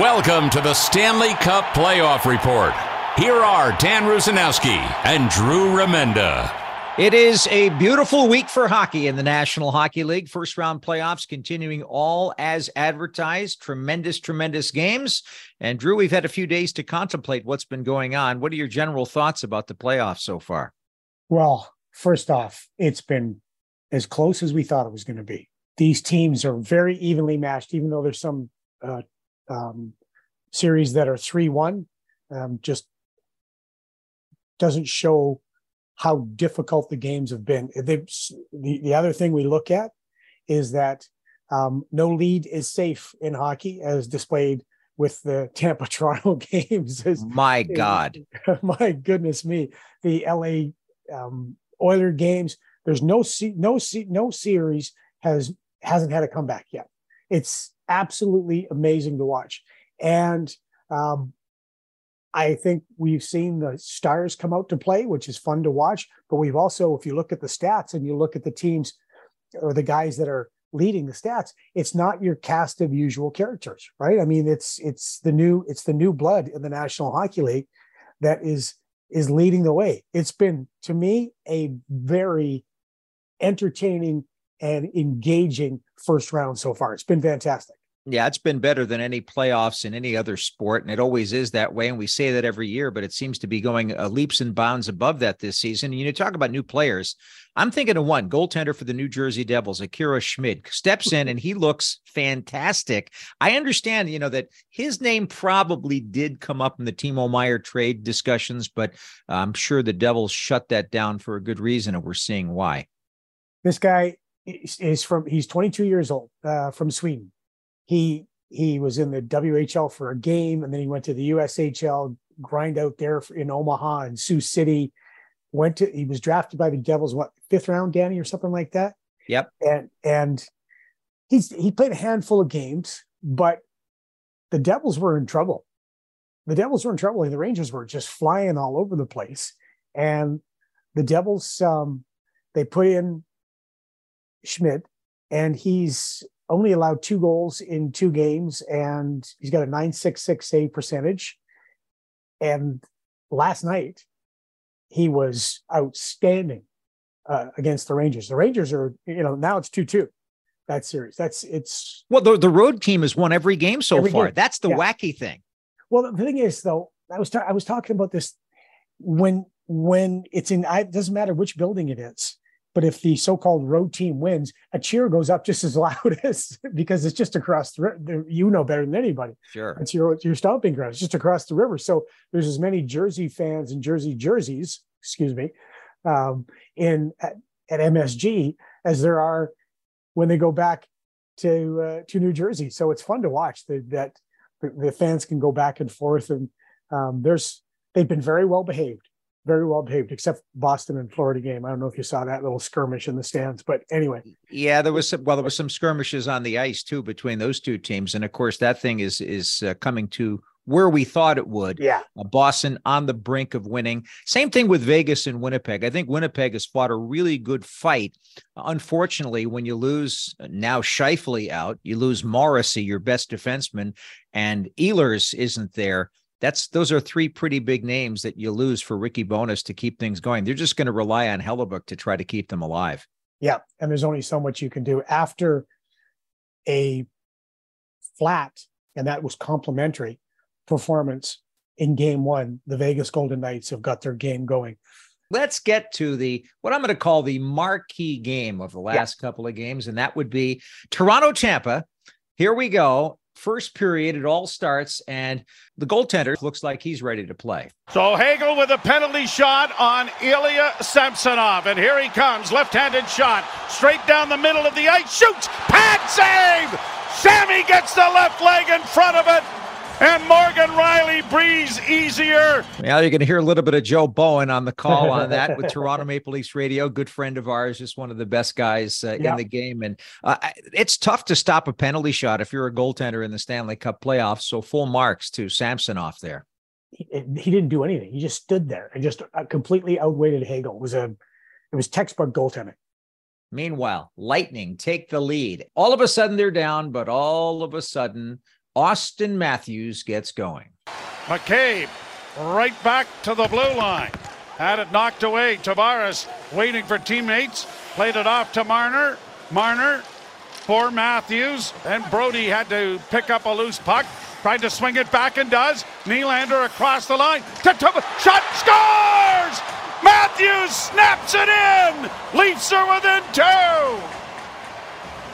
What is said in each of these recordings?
Welcome to the Stanley Cup Playoff Report. Here are Dan Rusanowsky and Drew Remenda. It is a beautiful week for hockey in the National Hockey League. First round playoffs continuing all as advertised. Tremendous, tremendous games. And Drew, we've had a few days to contemplate what's been going on. What are your general thoughts about the playoffs so far? Well, first off, it's been as close as we thought it was going to be. These teams are very evenly matched, even though there's some uh, um, series that are 3 1. Um, just doesn't show how difficult the games have been. the, the other thing we look at is that um, no lead is safe in hockey, as displayed with the Tampa Toronto games. my God, my goodness me, the LA um, Oiler games. There's no no no series has hasn't had a comeback yet. It's absolutely amazing to watch, and um, I think we've seen the stars come out to play, which is fun to watch. But we've also, if you look at the stats and you look at the teams or the guys that are leading the stats, it's not your cast of usual characters, right? I mean, it's it's the new it's the new blood in the National Hockey League that is is leading the way. It's been to me a very entertaining and engaging first round so far. It's been fantastic. Yeah, it's been better than any playoffs in any other sport, and it always is that way. And we say that every year, but it seems to be going uh, leaps and bounds above that this season. And you talk about new players. I'm thinking of one goaltender for the New Jersey Devils, Akira Schmid, steps in and he looks fantastic. I understand, you know, that his name probably did come up in the Timo Meier trade discussions, but I'm sure the Devils shut that down for a good reason, and we're seeing why. This guy is from he's 22 years old uh, from Sweden he he was in the WHL for a game, and then he went to the USHL, grind out there in Omaha and Sioux City. Went to he was drafted by the Devils, what fifth round, Danny, or something like that. Yep. And and he's he played a handful of games, but the Devils were in trouble. The Devils were in trouble, and the Rangers were just flying all over the place. And the Devils, um, they put in Schmid, and he's only allowed two goals in two games, and he's got a 966 save percentage. And last night, he was outstanding uh, against the Rangers. The Rangers are, you know, now it's 2 2 that series. That's it's well, the, the road team has won every game so every far. Game. That's the yeah. wacky thing. Well, the thing is, though, I was ta- I was talking about this when when it's in. I, it doesn't matter which building it is. But if the so-called road team wins, a cheer goes up just as loud as because it's just across the, the you know better than anybody. Sure, it's your your stomping ground. It's just across the river. So there's as many Jersey fans and Jersey jerseys, excuse me, um, in at, at, MSG as there are when they go back to uh, to New Jersey. So it's fun to watch the, that the, the fans can go back and forth and um, there's they've been very well behaved very well behaved, except Boston and Florida game. I don't know if you saw that little skirmish in the stands, but anyway. Yeah, there was some, well, there was some skirmishes on the ice too between those two teams, and of course that thing is is uh, coming to where we thought it would. Yeah, uh, Boston on the brink of winning. Same thing with Vegas and Winnipeg. I think Winnipeg has fought a really good fight. Unfortunately, when you lose uh, now Scheifele out, you lose Morrissey, your best defenseman, and Ehlers isn't there that's those are three pretty big names that you lose for Rick Bowness to keep things going. They're just going to rely on Hellebuyck to try to keep them alive. Yeah, and there's only so much you can do after a flat, and that was complimentary performance in game one. The Vegas Golden Knights have got their game going. Let's get to the what I'm going to call the marquee game of the last yeah. couple of games, and that would be Toronto Tampa. Here we go first period, it all starts, and the goaltender looks like he's ready to play. So Hagel with a penalty shot on Ilya Samsonov, and here he comes, left-handed shot, straight down the middle of the ice, shoots, pad save, Sammy gets the left leg in front of it. And Morgan Rielly breathes easier. Now you're going to hear a little bit of Joe Bowen on the call on that with Toronto Maple Leafs Radio. Good friend of ours, just one of the best guys uh, yeah. in the game. And uh, it's tough to stop a penalty shot if you're a goaltender in the Stanley Cup playoffs. So full marks to Samsonov there. He, he didn't do anything. He just stood there and just uh, completely outweighted Hagel. It was a, it was textbook goaltending. Meanwhile, Lightning take the lead. All of a sudden they're down, but all of a sudden Auston Matthews gets going. McCabe right back to the blue line. Had it knocked away. Tavares waiting for teammates. Played it off to Marner. Marner for Matthews. And Brodie had to pick up a loose puck. Tried to swing it back and does. Nylander across the line. Shot scores! Matthews snaps it in. Leafs are within two.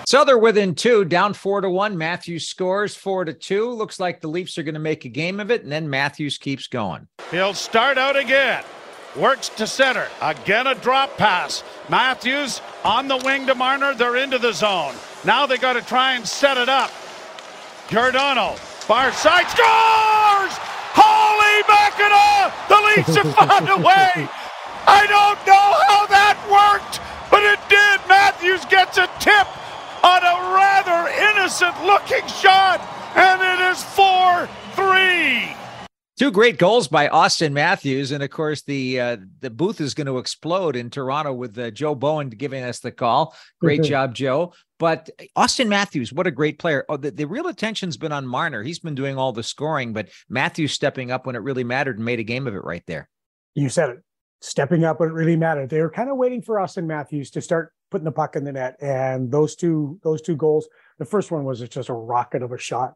So they're within two, down four to one. Matthews scores four to two. Looks like the Leafs are going to make a game of it, and then Matthews keeps going. He'll start out again. Works to center. Again, a drop pass. Matthews on the wing to Marner. They're into the zone. Now they got to try and set it up. Giordano, far side, scores! Holy Mackinaw! The Leafs have found a way. I don't know how that worked, but it did. Matthews gets a tip on a rather innocent looking shot, and it is 4 3. Two great goals by Auston Matthews, and of course the uh, the booth is going to explode in Toronto with uh, Joe Bowen giving us the call. Great mm-hmm. job, Joe. But Auston Matthews, what a great player! Oh, the, the real attention's been on Marner. He's been doing all the scoring, but Matthews stepping up when it really mattered and made a game of it right there. You said it, stepping up when it really mattered. They were kind of waiting for Auston Matthews to start putting the puck in the net. And those two those two goals, the first one was just a rocket of a shot,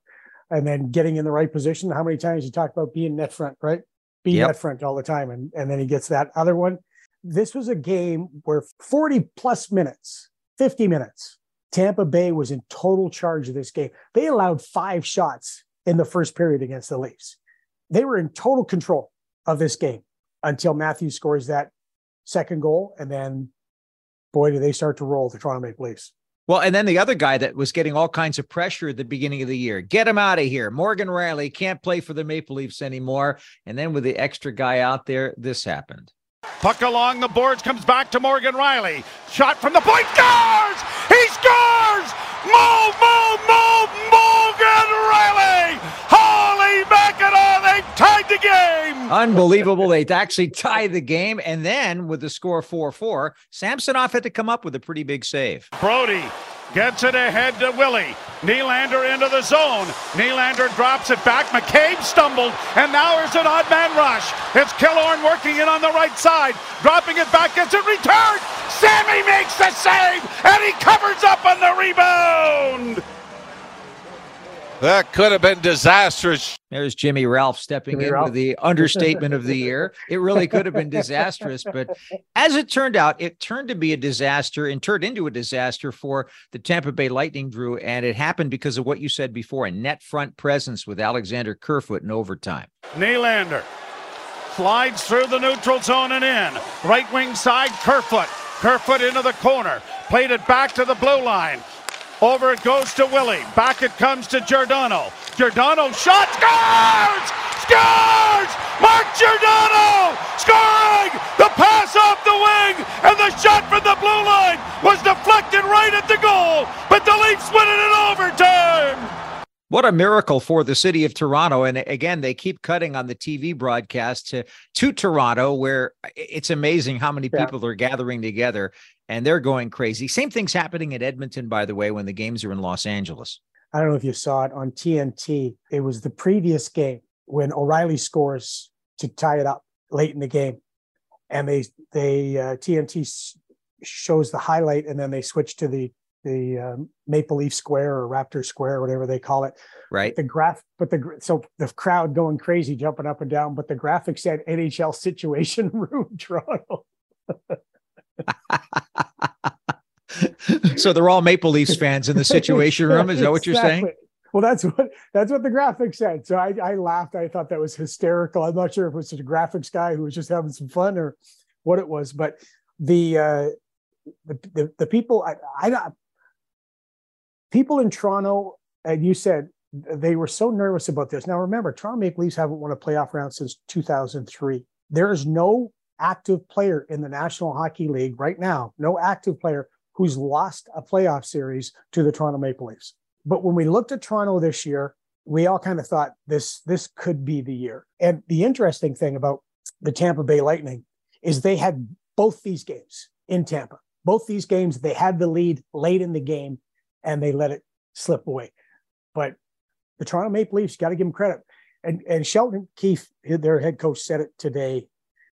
and then getting in the right position. How many times you talk about being net front, right? Being yep. net front all the time, and and then he gets that other one. This was a game where 40 plus minutes, 50 minutes, Tampa Bay was in total charge of this game. They allowed five shots in the first period against the Leafs. They were in total control of this game until Matthew scores that second goal, and then boy, do they start to roll the Toronto Maple Leafs. Well, and then the other guy that was getting all kinds of pressure at the beginning of the year, get him out of here. Morgan Rielly can't play for the Maple Leafs anymore. And then with the extra guy out there, this happened. Puck along the boards comes back to Morgan Rielly. Shot from the point, scores! He scores! Move, move, move, Morgan Rielly! Holy Mackinaw, they've tied the game! Unbelievable. They actually tied the game. And then with the score 4 4, Samsonov had to come up with a pretty big save. Brodie Gets it ahead to Willie. Nylander into the zone. Nylander drops it back. McCabe stumbled, and now there's an odd man rush. It's Killorn working in on the right side. Dropping it back, gets it returned. Sammy makes the save, and he covers up on the rebound. That could have been disastrous. There's Jimmy Ralph stepping Jimmy in Ralph. with the understatement of the year. It really could have been disastrous, but as it turned out, it turned to be a disaster and turned into a disaster for the Tampa Bay Lightning, Drew. And it happened because of what you said before a net front presence with Alexander Kerfoot in overtime. Nylander slides through the neutral zone and in. Right wing side, Kerfoot. Kerfoot into the corner. Played it back to the blue line. Over it goes to Willie. Back it comes to Giordano. Giordano shot scores! Scores! Mark Giordano scoring! The pass off the wing and the shot from the blue line was deflected right at the goal, but the Leafs win it in overtime. What a miracle for the city of Toronto. And again, they keep cutting on the TV broadcast to, to Toronto, where it's amazing how many people yeah. are gathering together and they're going crazy. Same thing's happening at Edmonton, by the way, when the games are in Los Angeles. I don't know if you saw it on TNT. It was the previous game when O'Reilly scores to tie it up late in the game. And they, they, uh, TNT shows the highlight and then they switch to the the um, Maple Leaf Square or Raptor Square, whatever they call it. Right. The graph, but the so the crowd going crazy, jumping up and down, but the graphic said NHL Situation Room Toronto. so they're all Maple Leafs fans in the Situation Room. Is that what you're saying? Well, that's what that's what the graphic said. So I, I laughed. I thought that was hysterical. I'm not sure if it was a graphics guy who was just having some fun or what it was, but the uh, the, the, the people I, I people in Toronto and you said they were so nervous about this. Now remember, Toronto Maple Leafs haven't won a playoff round since 2003. There is no active player in the National Hockey League right now, no active player who's lost a playoff series to the Toronto Maple Leafs. But when we looked at Toronto this year, we all kind of thought this this could be the year. And the interesting thing about the Tampa Bay Lightning is they had both these games in Tampa. Both these games, they had the lead late in the game and they let it slip away. But the Toronto Maple Leafs got to give them credit. And, and Sheldon Keefe, their head coach, said it today.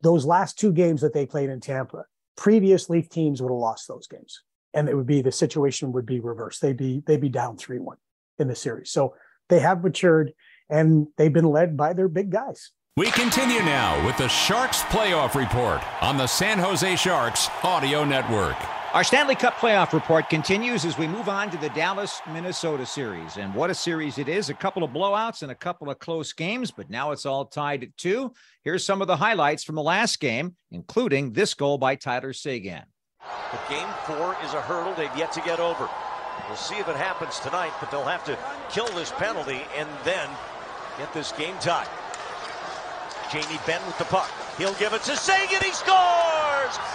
Those last two games that they played in Tampa, previous Leaf teams would have lost those games, and it would be the situation would be reversed. They'd be they'd be down three one in the series. So they have matured, and they've been led by their big guys. We continue now with the Sharks playoff report on the San Jose Sharks Audio Network. Our Stanley Cup playoff report continues as we move on to the Dallas Minnesota series. And what a series it is! A couple of blowouts and a couple of close games, but now it's all tied at two. Here's some of the highlights from the last game, including this goal by Tyler Seguin. But game four is a hurdle they've yet to get over. We'll see if it happens tonight, but they'll have to kill this penalty and then get this game tied. Jamie Benn with the puck. He'll give it to Seguin. He scores!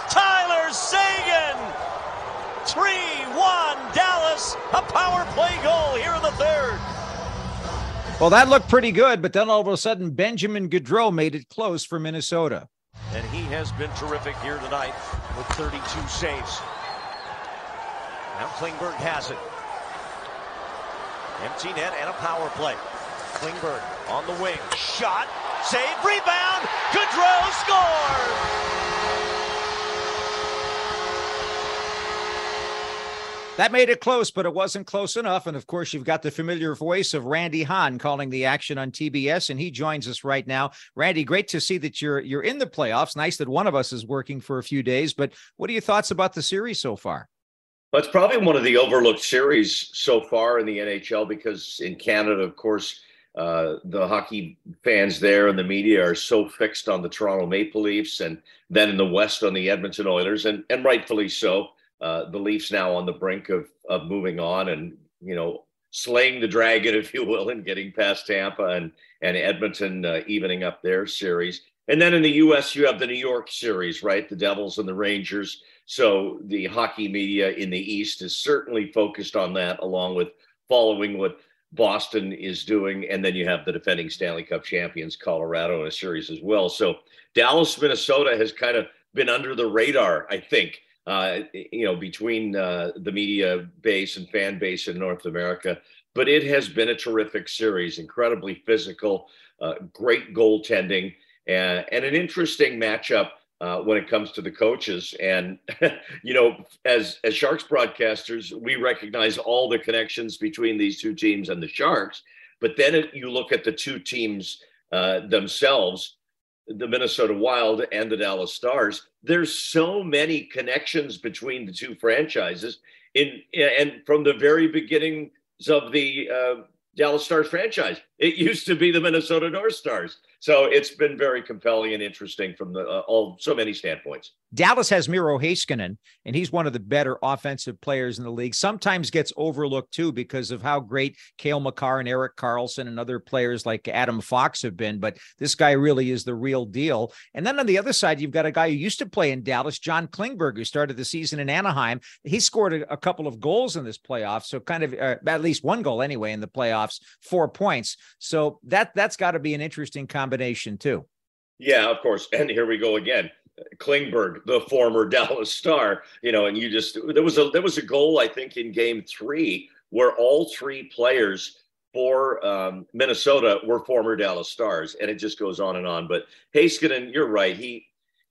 Tyler Seguin. 3 1 Dallas. A power play goal here in the third. Well, that looked pretty good, but then all of a sudden, Benjamin Gaudreau made it close for Minnesota. And he has been terrific here tonight with 32 saves. Now Klingberg has it. Empty net and a power play. Klingberg on the wing. Shot. Save. Rebound. Gaudreau scores. That made it close, but it wasn't close enough. And of course, you've got the familiar voice of Randy Hahn calling the action on TBS, and he joins us right now. Randy, great to see that you're you're in the playoffs. Nice that one of us is working for a few days. But what are your thoughts about the series so far? Well, it's probably one of the overlooked series so far in the NHL because in Canada, of course, uh, the hockey fans there and the media are so fixed on the Toronto Maple Leafs, and then in the West on the Edmonton Oilers, and and rightfully so uh, the Leafs now on the brink of of moving on and you know slaying the dragon, if you will, and getting past Tampa and and Edmonton uh, evening up their series. And then in the U.S., you have the New York series, right? The Devils and the Rangers. So the hockey media in the East is certainly focused on that, along with following what Boston is doing. And then you have the defending Stanley Cup champions, Colorado, in a series as well. So Dallas, Minnesota has kind of been under the radar, I think, uh, you know, between uh, the media base and fan base in North America. But it has been a terrific series, incredibly physical, uh, great goaltending, and, and an interesting matchup uh, when it comes to the coaches. And you know, as as Sharks broadcasters, we recognize all the connections between these two teams and the Sharks. But then it, you look at the two teams uh, themselves the Minnesota Wild and the Dallas Stars. There's so many connections between the two franchises. In and from the very beginnings of the uh, Dallas Stars franchise, it used to be the Minnesota North Stars. So it's been very compelling and interesting from the uh, all so many standpoints. Dallas has Miro Heiskanen, and he's one of the better offensive players in the league. Sometimes gets overlooked too because of how great Cale Makar and Erik Karlsson and other players like Adam Fox have been. But this guy really is the real deal. And then on the other side, you've got a guy who used to play in Dallas, John Klingberg, who started the season in Anaheim. He scored a, a couple of goals in this playoff, so kind of uh, at least one goal anyway in the playoffs, four points. So that that's got to be an interesting combination too. Yeah, of course. And here we go again. Klingberg, the former Dallas Star, you know, and you just there was a there was a goal I think in Game Three where all three players for um, Minnesota were former Dallas Stars, and it just goes on and on. But Heiskanen, you're right. He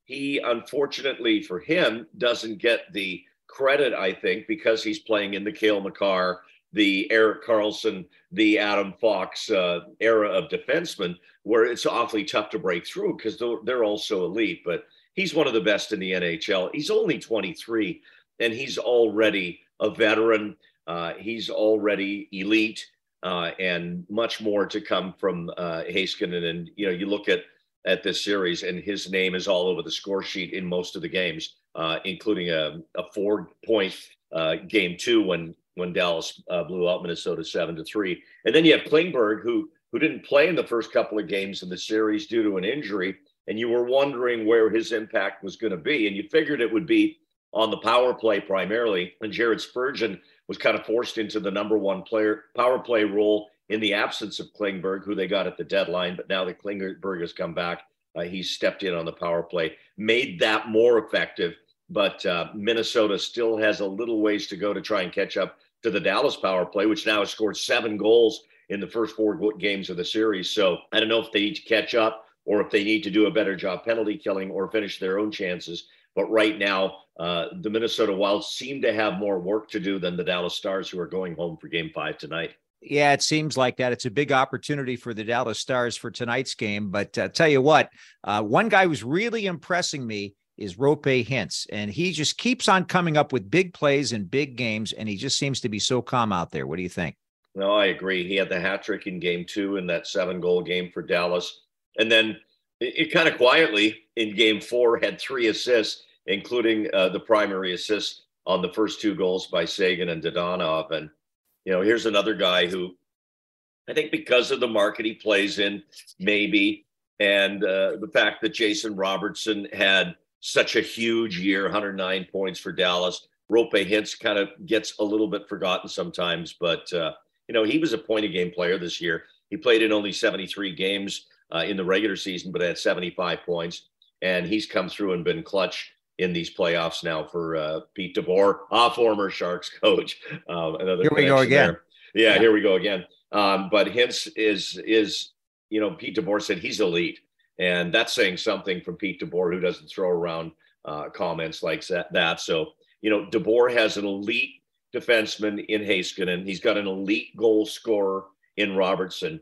he unfortunately for him doesn't get the credit I think because he's playing in the Cale Makar, the Erik Karlsson, the Adam Fox uh, era of defensemen, where it's awfully tough to break through because they're, they're all so elite. But he's one of the best in the NHL. He's only 23 and he's already a veteran. Uh, he's already elite uh, and much more to come from uh, Heiskanen. And, you know, you look at, at this series and his name is all over the score sheet in most of the games, uh, including a, a four point uh, game two when when Dallas uh, blew out Minnesota seven to three. And then you have Klingberg, who who didn't play in the first couple of games in the series due to an injury, and you were wondering where his impact was going to be, and you figured it would be on the power play primarily. And Jared Spurgeon was kind of forced into the number one player power play role in the absence of Klingberg, who they got at the deadline. But now that Klingberg has come back, uh, he's stepped in on the power play, made that more effective. But uh, Minnesota still has a little ways to go to try and catch up to the Dallas power play, which now has scored seven goals in the first four games of the series. So I don't know if they need to catch up or if they need to do a better job penalty killing or finish their own chances. But right now, uh, the Minnesota Wild seem to have more work to do than the Dallas Stars, who are going home for game five tonight. Yeah, it seems like that. It's a big opportunity for the Dallas Stars for tonight's game. But uh, tell you what, uh, one guy who's really impressing me is Roope Hintz. and he just keeps on coming up with big plays and big games, and he just seems to be so calm out there. What do you think? No, I agree. He had the hat trick in game two in that seven goal game for Dallas. And then it, it kind of quietly in game four had three assists, including uh, the primary assist on the first two goals by Seguin and Dadonov. And, you know, here's another guy who I think because of the market he plays in, maybe, and uh, the fact that Jason Robertson had such a huge year 109 points for Dallas. Roope Hintz kind of gets a little bit forgotten sometimes, but uh, you know, he was a point a game player this year. He played in only 73 games uh, in the regular season, but had 75 points. And he's come through and been clutch in these playoffs now for uh, Pete DeBoer, a former Sharks coach. Um, another here we go again. Yeah, yeah, here we go again. Um, but Hintz is is you know Pete DeBoer said he's elite, and that's saying something from Pete DeBoer, who doesn't throw around uh, comments like that. So you know DeBoer has an elite defenseman in Heiskanen. He's got an elite goal scorer in Robertson,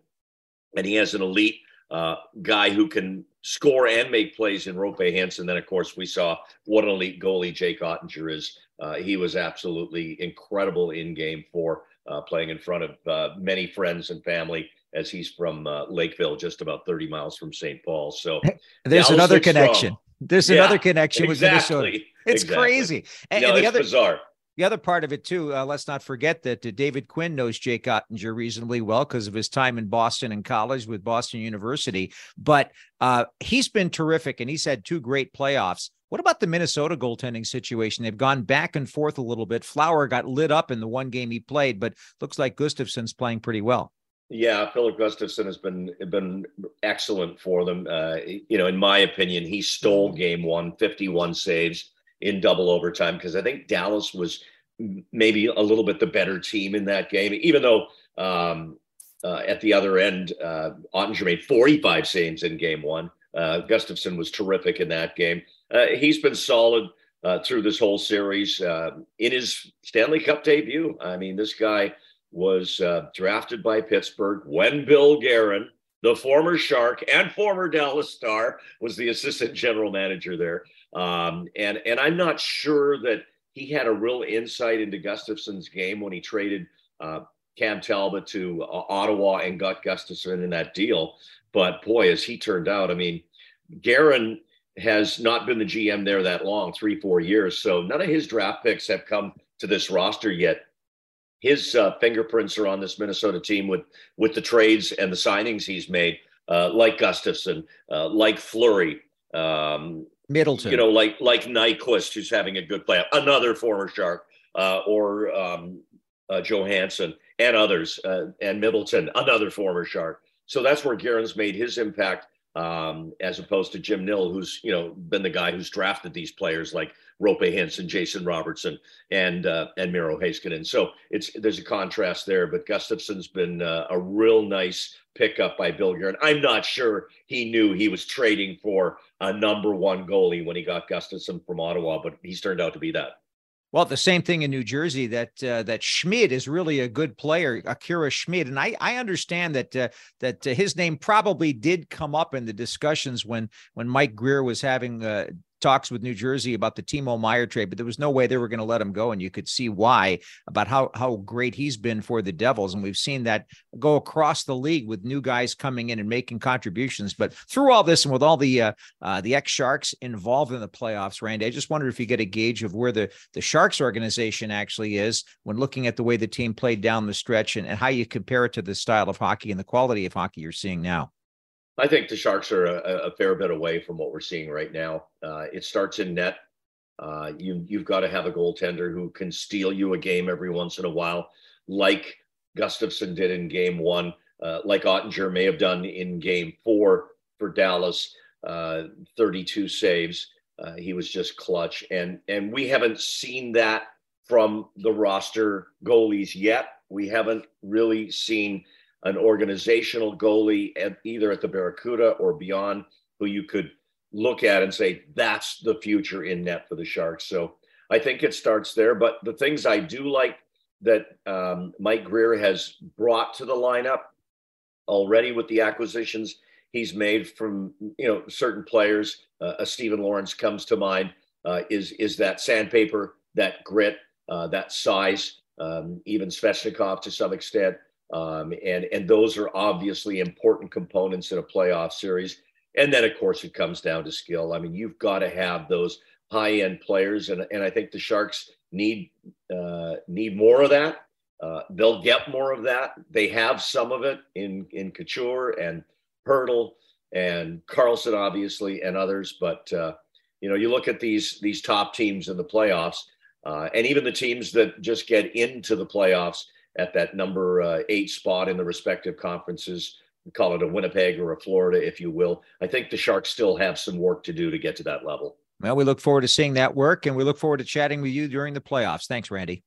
and he has an elite uh, guy who can score and make plays in Roope Hansen. Then, of course, we saw what an elite goalie Jake Oettinger is. Uh, he was absolutely incredible in game four, uh, playing in front of uh, many friends and family as he's from uh, Lakeville, just about 30 miles from St. Paul. So there's another connection. Strong. There's yeah, another connection exactly, with Minnesota. It's exactly. crazy. And, no, and the other bizarre the other part of it too, uh, let's not forget that uh, David Quinn knows Jake Oettinger reasonably well because of his time in Boston and college with Boston University. But uh, he's been terrific, and he's had two great playoffs. What about the Minnesota goaltending situation? They've gone back and forth a little bit. Flower got lit up in the one game he played, but looks like Gustavsson's playing pretty well. Yeah, Filip Gustavsson has been been excellent for them. Uh, you know, in my opinion, he stole game one, 51 saves in double overtime because I think Dallas was maybe a little bit the better team in that game, even though um, uh, at the other end, uh, Oettinger made 45 saves in game one. Uh, Gustavsson was terrific in that game. Uh, he's been solid uh, through this whole series. Uh, in his Stanley Cup debut, I mean, this guy was uh, drafted by Pittsburgh when Bill Guerin, the former Shark and former Dallas Star, was the assistant general manager there. Um, and and I'm not sure that he had a real insight into Gustavsson's game when he traded uh, Cam Talbot to uh, Ottawa and got Gustavsson in that deal. But boy, as he turned out, I mean, Guerin has not been the GM there that long, three, four years. So none of his draft picks have come to this roster yet. His uh, fingerprints are on this Minnesota team with with the trades and the signings he's made, uh, like Gustavsson, uh, like Fleury, um, Middleton. You know, like like Nyquist, who's having a good play, another former Shark, uh, or um, uh, Johansson and others, uh, and Middleton, another former Shark. So that's where Guerin's made his impact, um, as opposed to Jim Nill, who's you know been the guy who's drafted these players like Roope Hintz, Jason Robertson, and uh, and Miro Heiskanen. So it's there's a contrast there, but Gustavsson's been uh, a real nice pickup by Bill Guerin. I'm not sure he knew he was trading for a number one goalie when he got Gustavsson from Ottawa, but he's turned out to be that. Well, the same thing in New Jersey that uh, that Schmid is really a good player, Akira Schmid, and I I understand that uh, that uh, his name probably did come up in the discussions when when Mike Grier was having uh, talks with New Jersey about the Timo Meier trade, but there was no way they were going to let him go. And you could see why about how, how great he's been for the Devils. And we've seen that go across the league with new guys coming in and making contributions. But through all this and with all the, uh, uh, the ex Sharks involved in the playoffs, Randy, I just wondered if you get a gauge of where the, the Sharks organization actually is when looking at the way the team played down the stretch and, and how you compare it to the style of hockey and the quality of hockey you're seeing now. I think the Sharks are a, a fair bit away from what we're seeing right now. Uh, it starts in net. Uh, you you've got to have a goaltender who can steal you a game every once in a while, like Gustavsson did in Game One, uh, like Oettinger may have done in Game Four for Dallas. Uh, 32 saves. Uh, he was just clutch, and and we haven't seen that from the roster goalies yet. We haven't really seen an organizational goalie at either at the Barracuda or beyond who you could look at and say that's the future in net for the Sharks. So I think it starts there. But the things I do like that um, Mike Grier has brought to the lineup already with the acquisitions he's made from you know certain players. Uh, a Steven Lorentz comes to mind. Uh, is is that sandpaper, that grit, uh, that size, um, even Svechnikov to some extent. Um, and, and those are obviously important components in a playoff series. And then, of course, it comes down to skill. I mean, you've got to have those high end players. And, and I think the Sharks need, uh, need more of that. Uh, they'll get more of that. They have some of it in, in Couture and Hertl and Karlsson, obviously, and others. But, uh, you know, you look at these, these top teams in the playoffs, uh, and even the teams that just get into the playoffs at that number uh, eight spot in the respective conferences. Call it a Winnipeg or a Florida, if you will. I think the Sharks still have some work to do to get to that level. Well, we look forward to seeing that work and we look forward to chatting with you during the playoffs. Thanks, Randy.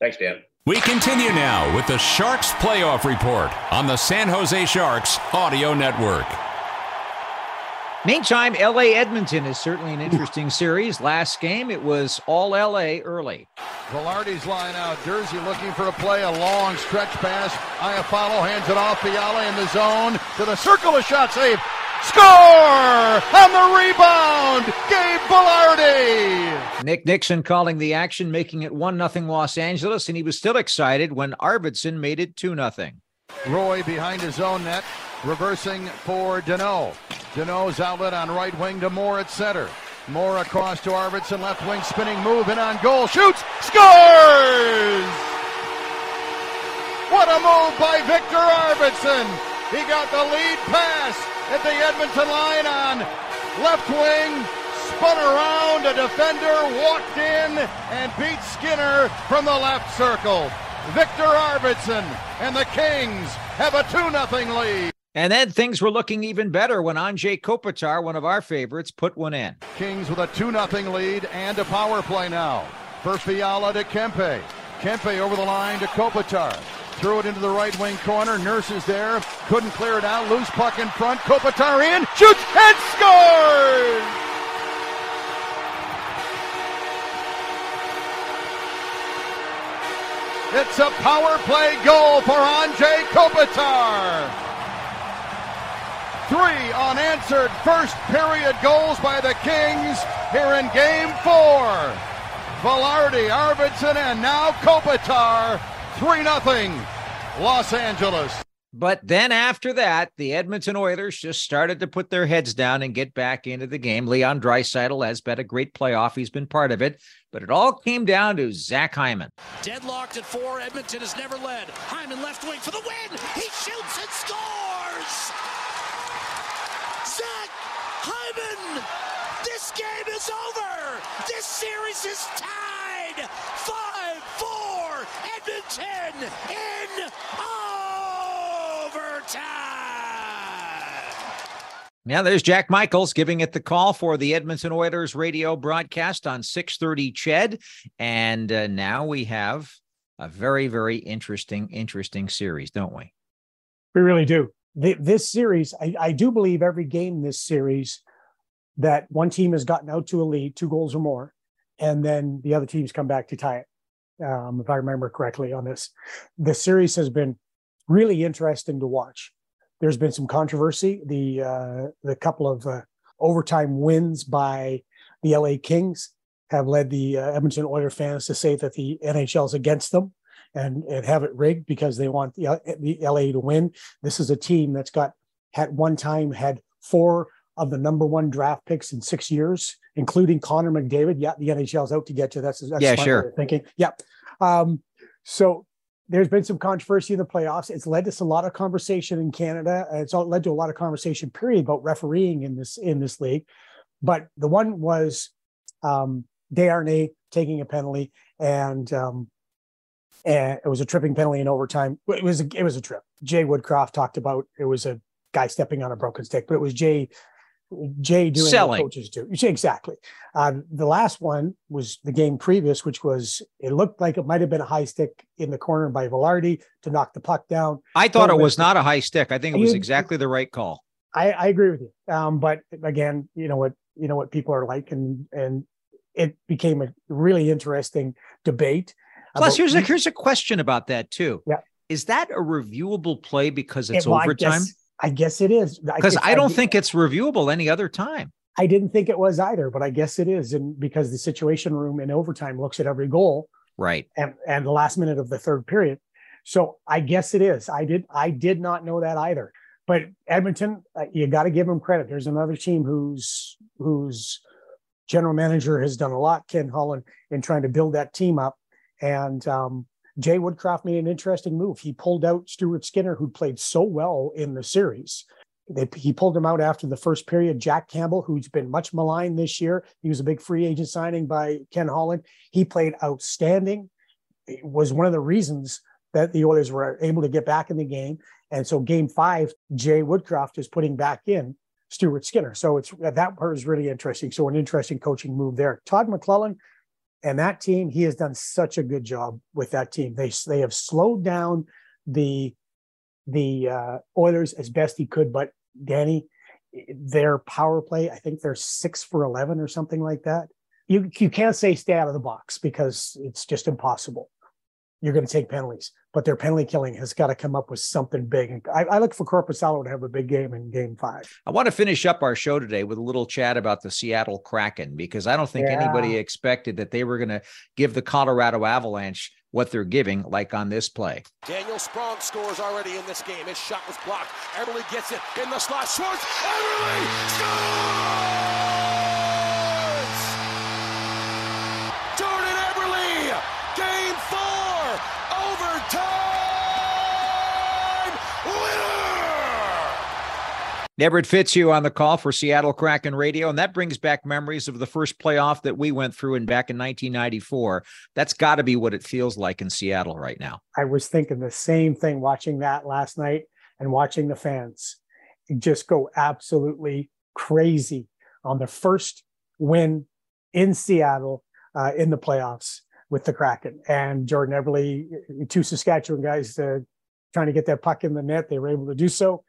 Thanks, Dan. We continue now with the Sharks Playoff Report on the San Jose Sharks Audio Network. Meantime, LA Edmonton is certainly an interesting series. Last game, it was all LA early. Vilardi's line out. Jersey looking for a play, a long stretch pass. Iafallo hands it off. Fiala in the zone to the circle. A shot save. Score on the rebound. Gabe Vilardi. Nick Nickson calling the action, making it 1 0 Los Angeles, and he was still excited when Arvidsson made it 2 0. Roy behind his own net, reversing for Danault. Danault's outlet on right wing to Moore at center. Moore across to Arvidsson, left wing spinning move in on goal. Shoots, scores! What a move by Viktor Arvidsson. He got the lead pass at the Edmonton line on left wing, spun around, a defender walked in and beat Skinner from the left circle. Viktor Arvidsson and the Kings have a 2 0 lead. And then things were looking even better when Anze Kopitar, one of our favorites, put one in. Kings with a 2 0 lead and a power play now. For Fiala to Kempe. Kempe over the line to Kopitar. Threw it into the right wing corner. Nurse is there. Couldn't clear it out. Loose puck in front. Kopitar in. Shoots and scores! It's a power play goal for Anze Kopitar. Three unanswered first period goals by the Kings here in game four. Vilardi, Arvidsson, and now Kopitar. 3 0 Los Angeles. But then after that, the Edmonton Oilers just started to put their heads down and get back into the game. Leon Draisaitl has been a great playoff. He's been part of it. But it all came down to Zach Hyman. Deadlocked at four. Edmonton has never led. Hyman left wing for the win. He shoots and scores. Zach Hyman! This game is over! This series is tied! 5-4 Edmonton in overtime! Now there's Jack Michaels giving it the call for the Edmonton Oilers radio broadcast on 630 CHED. And uh, now we have a very, very interesting, interesting series, don't we? We really do this series, I, I do believe every game this series that one team has gotten out to a lead, two goals or more, and then the other teams come back to tie it. Um, if I remember correctly on this, the series has been really interesting to watch. There's been some controversy. The uh, the couple of uh, overtime wins by The LA Kings have led the uh, Edmonton Oilers fans to say that the NHL is against them and, and have it rigged because they want the, the LA to win. This is a team that's got had one time had four of the number one draft picks in six years, including Connor McDavid. Yeah, the NHL's out to get to that's, that's yeah, sure. Thinking, yeah. Um, so there's been some controversy in the playoffs. It's led to a lot of conversation in Canada. It's all led to a lot of conversation, period, about refereeing in this in this league. But the one was um, Desharnais taking a penalty, and um, and it was a tripping penalty in overtime. It was a, it was a trip. Jay Woodcroft talked about it was a guy stepping on a broken stick, but it was Jay Jay doing Selling. what coaches do. Exactly. Um, the last one was the game previous, which was it looked like it might have been a high stick in the corner by Vilardi to knock the puck down. I thought it was not a high stick. I think it was exactly the right call. I, I agree with you. Um, but again, you know what you know what people are like, and and it became a really interesting debate. Plus, here's a here's a question about that too. Yeah. Is that a reviewable play because it's It- well, I overtime? guess- I guess it is Because guess I don't did- think it's reviewable any other time. I didn't think it was either, but I guess it is, and because the situation room in overtime looks at every goal Right. and and the last minute of the third period, so I guess it is. I did I did not know that either. But Edmonton, uh, you got to give them credit. There's another team whose whose general manager has done a lot, Ken Holland, in trying to build that team up. And um, Jay Woodcroft made an interesting move. He pulled out Stuart Skinner, who played so well in the series. They, he pulled him out after the first period. Jack Campbell, who's been much maligned this year, he was a big free agent signing by Ken Holland. He played outstanding. It was one of the reasons that the Oilers were able to get back in the game. And so, game five, Jay Woodcroft is putting back in Stuart Skinner. So it's that part is really interesting. So an interesting coaching move there. Todd McLellan and that team, he has done such a good job with that team. They they have slowed down the the uh, Oilers as best he could, but Danny, their power play, I think they're six for eleven or something like that. You you can't say stay out of the box because it's just impossible. You're going to take penalties, but their penalty killing has got to come up with something big. And I, I look for Korpisalo to have a big game in Game Five. I want to finish up our show today with a little chat about the Seattle Kraken because I don't think Yeah. anybody expected that they were going to give the Colorado Avalanche what they're giving, like on this play. Daniel Sprong scores already in this game. His shot was blocked. Eberle gets it in the slot. Schwartz. Eberle scores! Jordan Eberle. Game four. Overtime. Winner. Everett Fitzhugh on the call for Seattle Kraken Radio, and that brings back memories of the first playoff that we went through in back in 1994. That's got to be what it feels like in Seattle right now. I was thinking the same thing watching that last night and watching the fans just go absolutely crazy on the first win in Seattle uh, in the playoffs with the Kraken and Jordan Eberle, two Saskatchewan guys uh, trying to get that puck in the net. They were able to do so.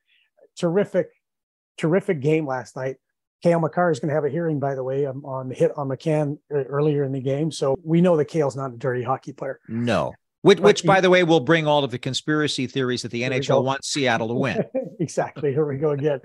Terrific, terrific game last night. Cale Makar is going to have a hearing, by the way, um, on the hit on McCann uh, earlier in the game. So we know that Cale's not a dirty hockey player. No. Which, But which, he- by the way, will bring all of the conspiracy theories that the NHL wants Seattle to win. exactly. Here we go again.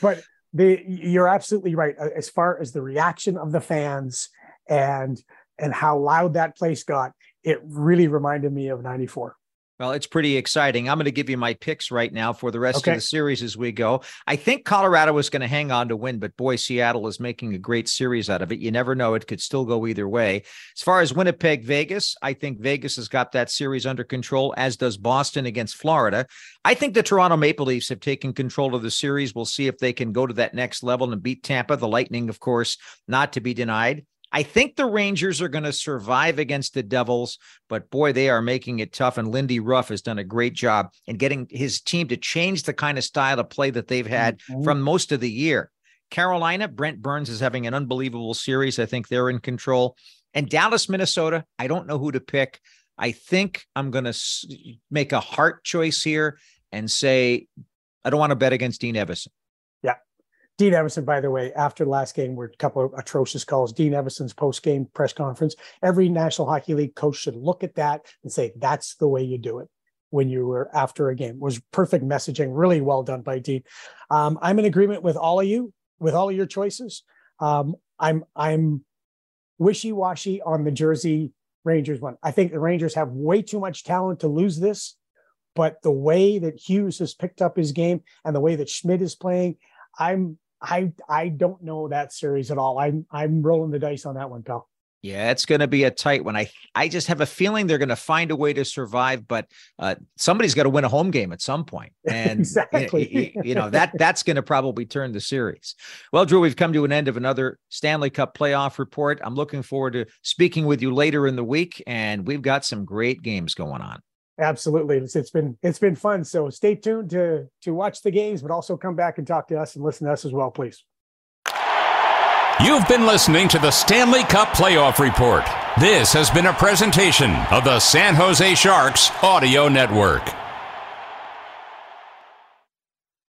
But the you're absolutely right. As far as the reaction of the fans and and how loud that place got, it really reminded me of '94. Well, it's pretty exciting. I'm going to give you my picks right now for the rest Okay. of the series as we go. I think Colorado is going to hang on to win, but boy, Seattle is making a great series out of it. You never know; it could still go either way. As far as Winnipeg, Vegas, I think Vegas has got that series under control, as does Boston against Florida. I think the Toronto Maple Leafs have taken control of the series. We'll see if they can go to that next level and beat Tampa. The Lightning, of course, not to be denied. I think the Rangers are going to survive against the Devils, but boy, they are making it tough. And Lindy Ruff has done a great job in getting his team to change the kind of style of play that they've had Mhm. from most of the year. Carolina, Brent Burns is having an unbelievable series. I think they're in control. And Dallas, Minnesota, I don't know who to pick. I think I'm going to make a heart choice here and say I don't want to bet against Dean Evason. Dean Evason, by the way, after the last game, were a couple of atrocious calls. Dean Evason's post-game press conference. Every National Hockey League coach should look at that and say, "That's the way you do it." When you were after a game, it was perfect messaging. Really well done by Dean. Um, I'm in agreement with all of you, with all of your choices. Um, I'm I'm wishy washy on the Jersey Rangers one. I think the Rangers have way too much talent to lose this, but the way that Hughes has picked up his game and the way that Schmid is playing, I'm I I don't know that series at all. I'm I'm rolling the dice on that one, pal. Yeah, it's going to be a tight one. I I just have a feeling they're going to find a way to survive, but uh, somebody's got to win a home game at some point. and exactly. you, you know that that's going to probably turn the series. Well, Drew, we've come to an end of another Stanley Cup playoff report. I'm looking forward to speaking with you later in the week, and we've got some great games going on. Absolutely, it's, it's been it's been fun. So stay tuned to to watch the games, but also come back and talk to us and listen to us as well, please. You've been listening to the Stanley Cup Playoff Report. This has been a presentation of the San Jose Sharks Audio Network.